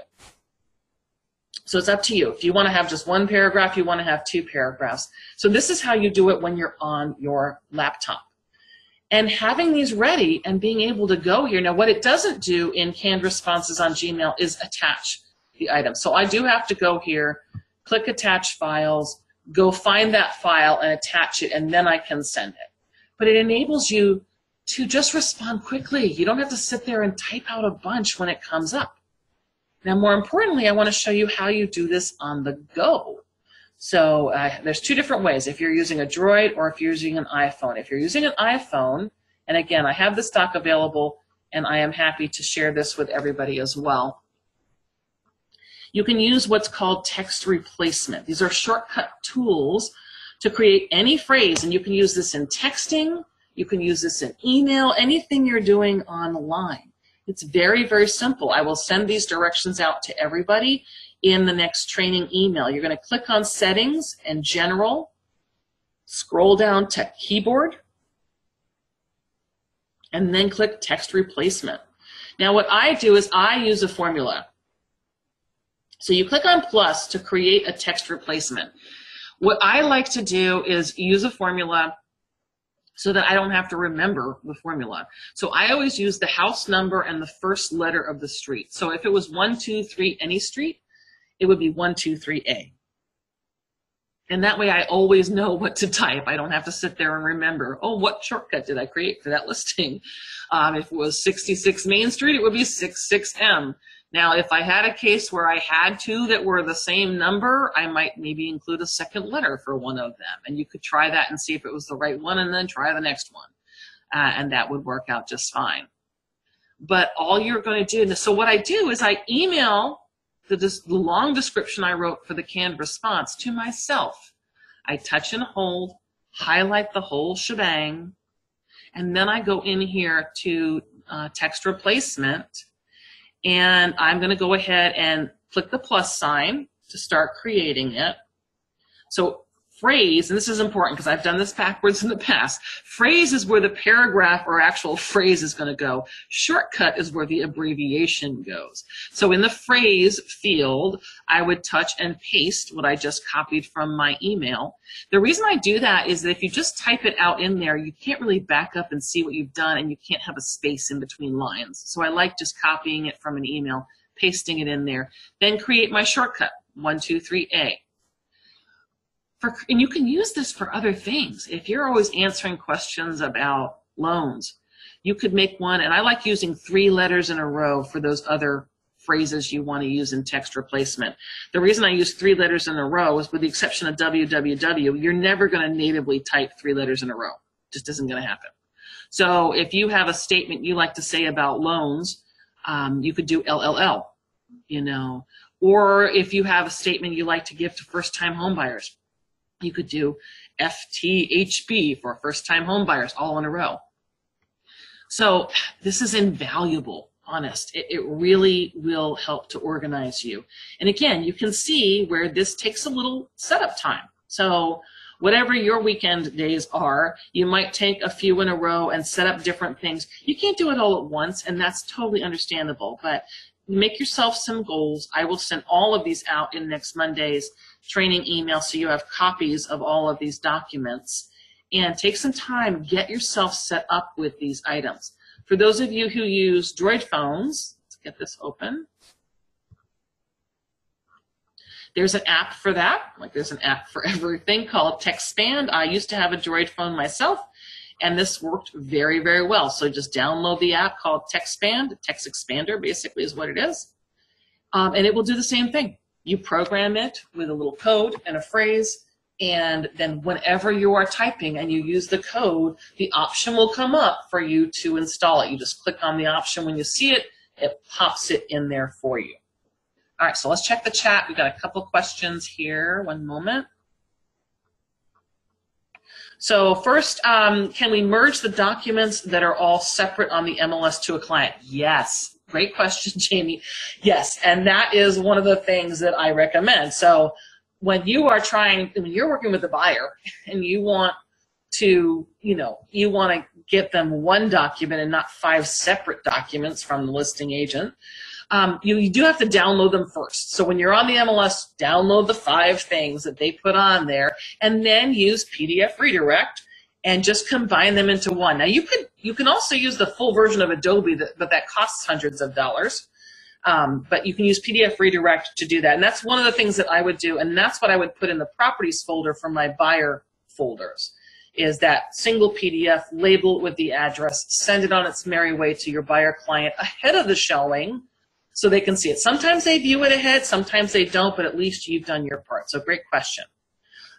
So it's up to you. If you want to have just one paragraph, you want to have two paragraphs. So this is how you do it when you're on your laptop and having these ready and being able to go here. Now, what it doesn't do in canned responses on Gmail is attach the item. So I do have to go here, click attach files, go find that file and attach it, and then I can send it. But it enables you to just respond quickly. You don't have to sit there and type out a bunch when it comes up. Now, more importantly, I want to show you how you do this on the go. So uh, there's two different ways, if you're using a Droid or if you're using an iPhone. If you're using an iPhone, and again, I have the stock available, and I am happy to share this with everybody as well. You can use what's called text replacement. These are shortcut tools to create any phrase, and you can use this in texting, you can use this in email, anything you're doing online. It's very, very simple. I will send these directions out to everybody in the next training email. You're going to click on settings and general, scroll down to keyboard, and then click text replacement. Now what I do is I use a formula. So you click on plus to create a text replacement. What I like to do is use a formula so that I don't have to remember the formula. So I always use the house number and the first letter of the street. So if it was 123 any street, it would be 123A. And that way I always know what to type. I don't have to sit there and remember, oh, what shortcut did I create for that listing? Um, if it was 66 Main Street, it would be 66M. Now, if I had a case where I had two that were the same number, I might maybe include a second letter for one of them. And you could try that and see if it was the right one and then try the next one. Uh, and that would work out just fine. But all you're going to do, so what I do is I email the, the long description I wrote for the canned response to myself. I touch and hold, highlight the whole shebang, and then I go in here to uh, text replacement and I'm going to go ahead and click the plus sign to start creating it. So phrase, and this is important because I've done this backwards in the past, phrase is where the paragraph or actual phrase is going to go. Shortcut is where the abbreviation goes. So in the phrase field, I would touch and paste what I just copied from my email. The reason I do that is that if you just type it out in there, you can't really back up and see what you've done and you can't have a space in between lines. So I like just copying it from an email, pasting it in there, then create my shortcut, 123A for, and you can use this for other things. If you're always answering questions about loans, you could make one, and I like using three letters in a row for those other phrases you want to use in text replacement. The reason I use three letters in a row is with the exception of www, you're never going to natively type three letters in a row. It Just isn't going to happen. So if you have a statement you like to say about loans, um, you could do LLL, you know, or if you have a statement you like to give to first-time homebuyers, you could do FTHB for first time home buyers all in a row. So this is invaluable, honest. It, it, really will help to organize you. And again, you can see where this takes a little setup time. So whatever your weekend days are, you might take a few in a row and set up different things. You can't do it all at once, and that's totally understandable. But make yourself some goals. I will send all of these out in next Monday's training email so you have copies of all of these documents. And take some time, get yourself set up with these items. For those of you who use Droid phones, let's get this open. There's an app for that, like there's an app for everything called Texpand. I used to have a Droid phone myself, and this worked very, very well. So just download the app called Texpand. Text Expander basically is what it is. Um, and it will do the same thing. You program it with a little code and a phrase, and then whenever you are typing and you use the code, the option will come up for you to install it. You just click on the option when you see it, it pops it in there for you. All right, so let's check the chat. We've got a couple questions here. One moment. So first, um, can we merge the documents that are all separate on the MLS to a client? Yes. Great question, Jamie. Yes, and that is one of the things that I recommend. So when you are trying, when you're working with a buyer and you want to, you know, you want to get them one document and not five separate documents from the listing agent, um, you, you do have to download them first. So when you're on the MLS, download the five things that they put on there and then use PDF redirect and just combine them into one. Now you could you can also use the full version of Adobe, that, but that costs hundreds of dollars. Um, but you can use PDF redirect to do that. And that's one of the things that I would do. And that's what I would put in the properties folder for my buyer folders is that single PDF, label it with the address, send it on its merry way to your buyer client ahead of the showing so they can see it. Sometimes they view it ahead, sometimes they don't, but at least you've done your part. So great question.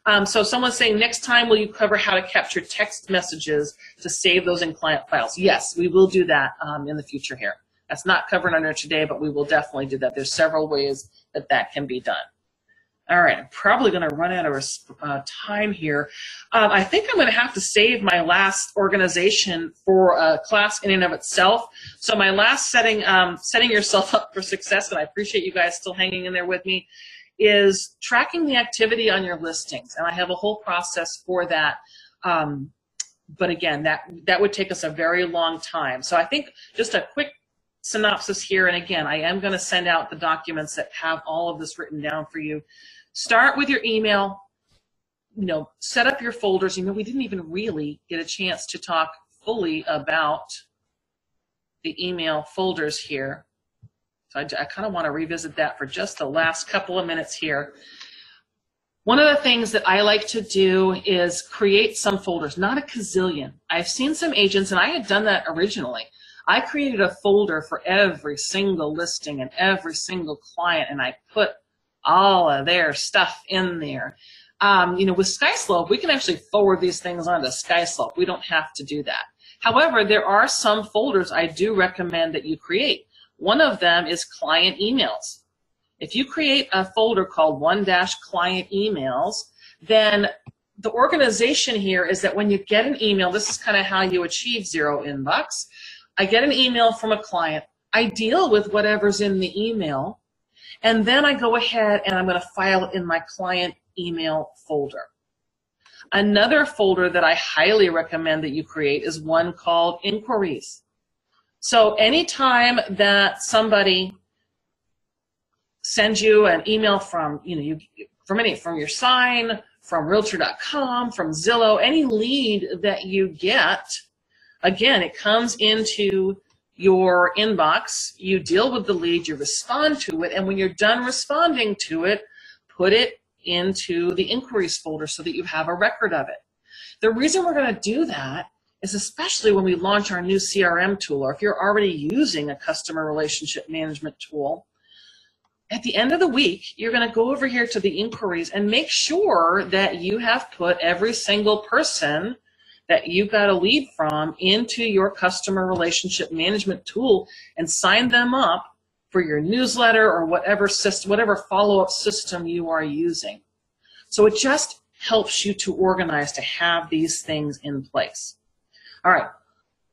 Um, so someone's saying, next time will you cover how to capture text messages to save those in client files? Yes, we will do that um, in the future here. That's not covered under today, but we will definitely do that. There's several ways that that can be done. All right, I'm probably going to run out of uh, time here. Um, I think I'm going to have to save my last organization for a class in and of itself. So my last setting, um, setting yourself up for success, and I appreciate you guys still hanging in there with me, is tracking the activity on your listings. And I have a whole process for that. Um, but again, that, that would take us a very long time. So I think just a quick synopsis here. And again, I am going to send out the documents that have all of this written down for you. Start with your email, you know, set up your folders. You know, we didn't even really get a chance to talk fully about the email folders here. So I, I kind of want to revisit that for just the last couple of minutes here. One of the things that I like to do is create some folders, not a gazillion. I've seen some agents, and I had done that originally. I created a folder for every single listing and every single client, and I put all of their stuff in there. Um, you know, with SkySlope, we can actually forward these things onto SkySlope. We don't have to do that. However, there are some folders I do recommend that you create. One of them is client emails. If you create a folder called one dash client emails, then the organization here is that when you get an email, this is kind of how you achieve zero inbox. I get an email from a client. I deal with whatever's in the email. And then I go ahead and I'm going to file it in my client email folder. Another folder that I highly recommend that you create is one called inquiries. So anytime that somebody sends you an email from, you know, you from any from your sign, from realtor.com, from Zillow, any lead that you get, again, it comes into your inbox, you deal with the lead, you respond to it, and when you're done responding to it, put it into the inquiries folder so that you have a record of it. The reason we're going to do that is especially when we launch our new CRM tool, or if you're already using a customer relationship management tool, at the end of the week, you're going to go over here to the inquiries and make sure that you have put every single person that you got a lead from into your customer relationship management tool and sign them up for your newsletter or whatever system, whatever follow-up system you are using. So it just helps you to organize to have these things in place. All right.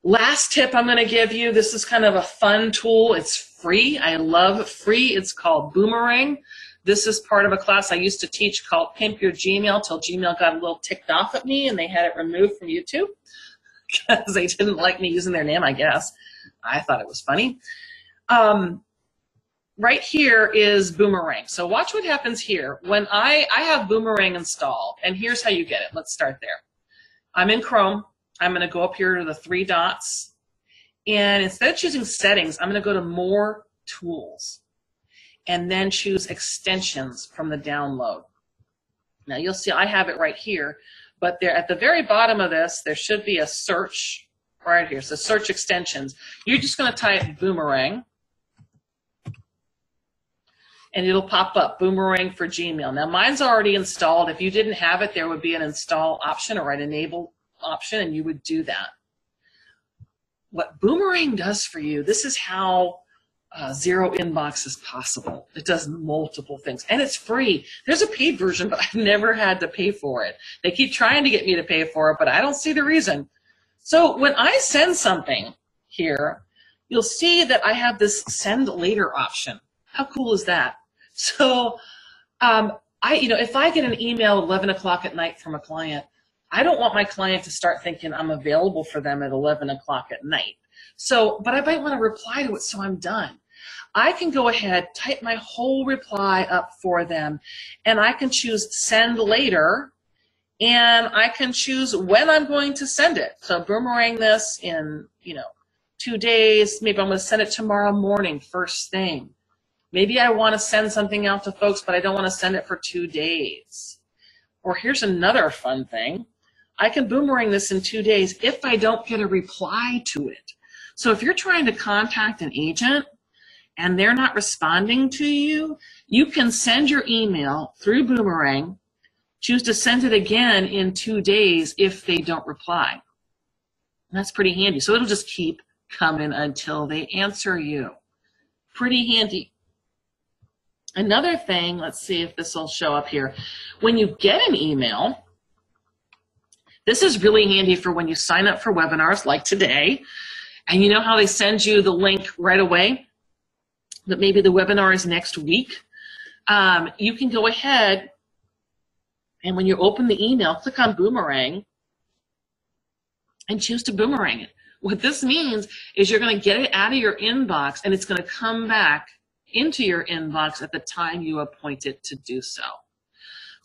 Last tip I'm going to give you. This is kind of a fun tool. It's free. I love free. It's called Boomerang. This is part of a class I used to teach called Pimp Your Gmail till Gmail got a little ticked off at me and they had it removed from YouTube because they didn't like me using their name, I guess. I thought it was funny. Um, right here is Boomerang. So watch what happens here. When I, I have Boomerang installed, and here's how you get it. Let's start there. I'm in Chrome. I'm going to go up here to the three dots. And instead of choosing settings, I'm going to go to more tools and then choose extensions from the download. Now you'll see I have it right here, but there at the very bottom of this, there should be a search right here. So search extensions. You're just going to type boomerang and it'll pop up boomerang for Gmail. Now mine's already installed. If you didn't have it, there would be an install option or an enable option and you would do that. What boomerang does for you, this is how uh, zero inbox is possible. It does multiple things and it's free. There's a paid version, but I've never had to pay for it. They keep trying to get me to pay for it, but I don't see the reason. So when I send something here, you'll see that I have this send later option. How cool is that? So, um, I, you know, if I get an email 11 o'clock at night from a client, I don't want my client to start thinking I'm available for them at 11 o'clock at night. So, but I might want to reply to it so I'm done. I can go ahead, type my whole reply up for them, and I can choose send later, and I can choose when I'm going to send it. So boomerang this in, you know, two days. Maybe I'm going to send it tomorrow morning, first thing. Maybe I want to send something out to folks, but I don't want to send it for two days. Or here's another fun thing. I can boomerang this in two days if I don't get a reply to it. So if you're trying to contact an agent and they're not responding to you, you can send your email through Boomerang, choose to send it again in two days if they don't reply. That's pretty handy. So it'll just keep coming until they answer you. Pretty handy. Another thing, let's see if this will show up here. When you get an email, this is really handy for when you sign up for webinars like today, and you know how they send you the link right away, but maybe the webinar is next week. Um, you can go ahead and when you open the email, click on Boomerang and choose to boomerang it. What this means is you're going to get it out of your inbox and it's going to come back into your inbox at the time you appoint it to do so.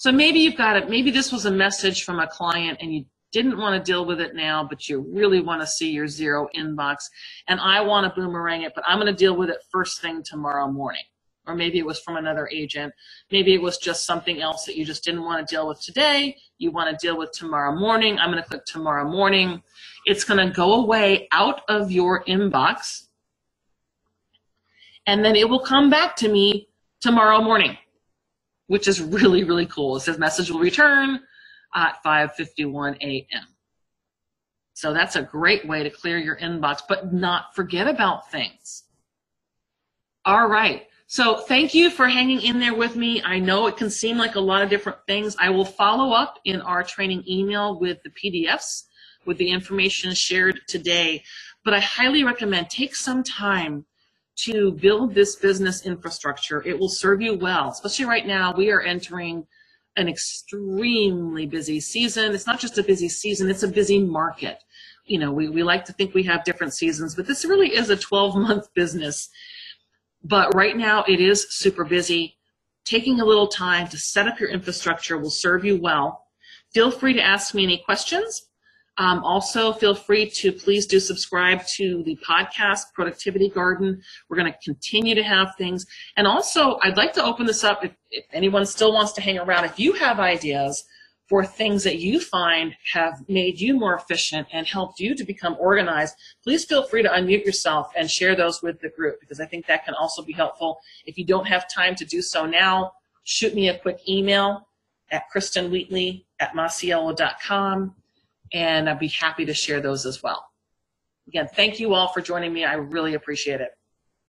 So maybe you've got it, maybe this was a message from a client and you didn't want to deal with it now, but you really want to see your zero inbox. And I want to boomerang it, but I'm going to deal with it first thing tomorrow morning. Or maybe it was from another agent. Maybe it was just something else that you just didn't want to deal with today. You want to deal with tomorrow morning. I'm going to click tomorrow morning. It's going to go away out of your inbox and then it will come back to me tomorrow morning, which is really, really cool. It says message will return at 5.51 a.m. So that's a great way to clear your inbox, but not forget about things. All right. So thank you for hanging in there with me. I know it can seem like a lot of different things. I will follow up in our training email with the PDFs, with the information shared today. But I highly recommend take some time to build this business infrastructure. It will serve you well, especially right now. We are entering an extremely busy season. It's not just a busy season, it's a busy market. You know, we, we like to think we have different seasons, but this really is a 12 month business. But right now it is super busy. Taking a little time to set up your infrastructure will serve you well. Feel free to ask me any questions. Um, also, feel free to please do subscribe to the podcast, Productivity Garden. We're going to continue to have things. And also, I'd like to open this up if, if anyone still wants to hang around. If you have ideas for things that you find have made you more efficient and helped you to become organized, please feel free to unmute yourself and share those with the group because I think that can also be helpful. If you don't have time to do so now, shoot me a quick email at kristenwheatley at masiello.com and I'd be happy to share those as well. Again, thank you all for joining me. I really appreciate it.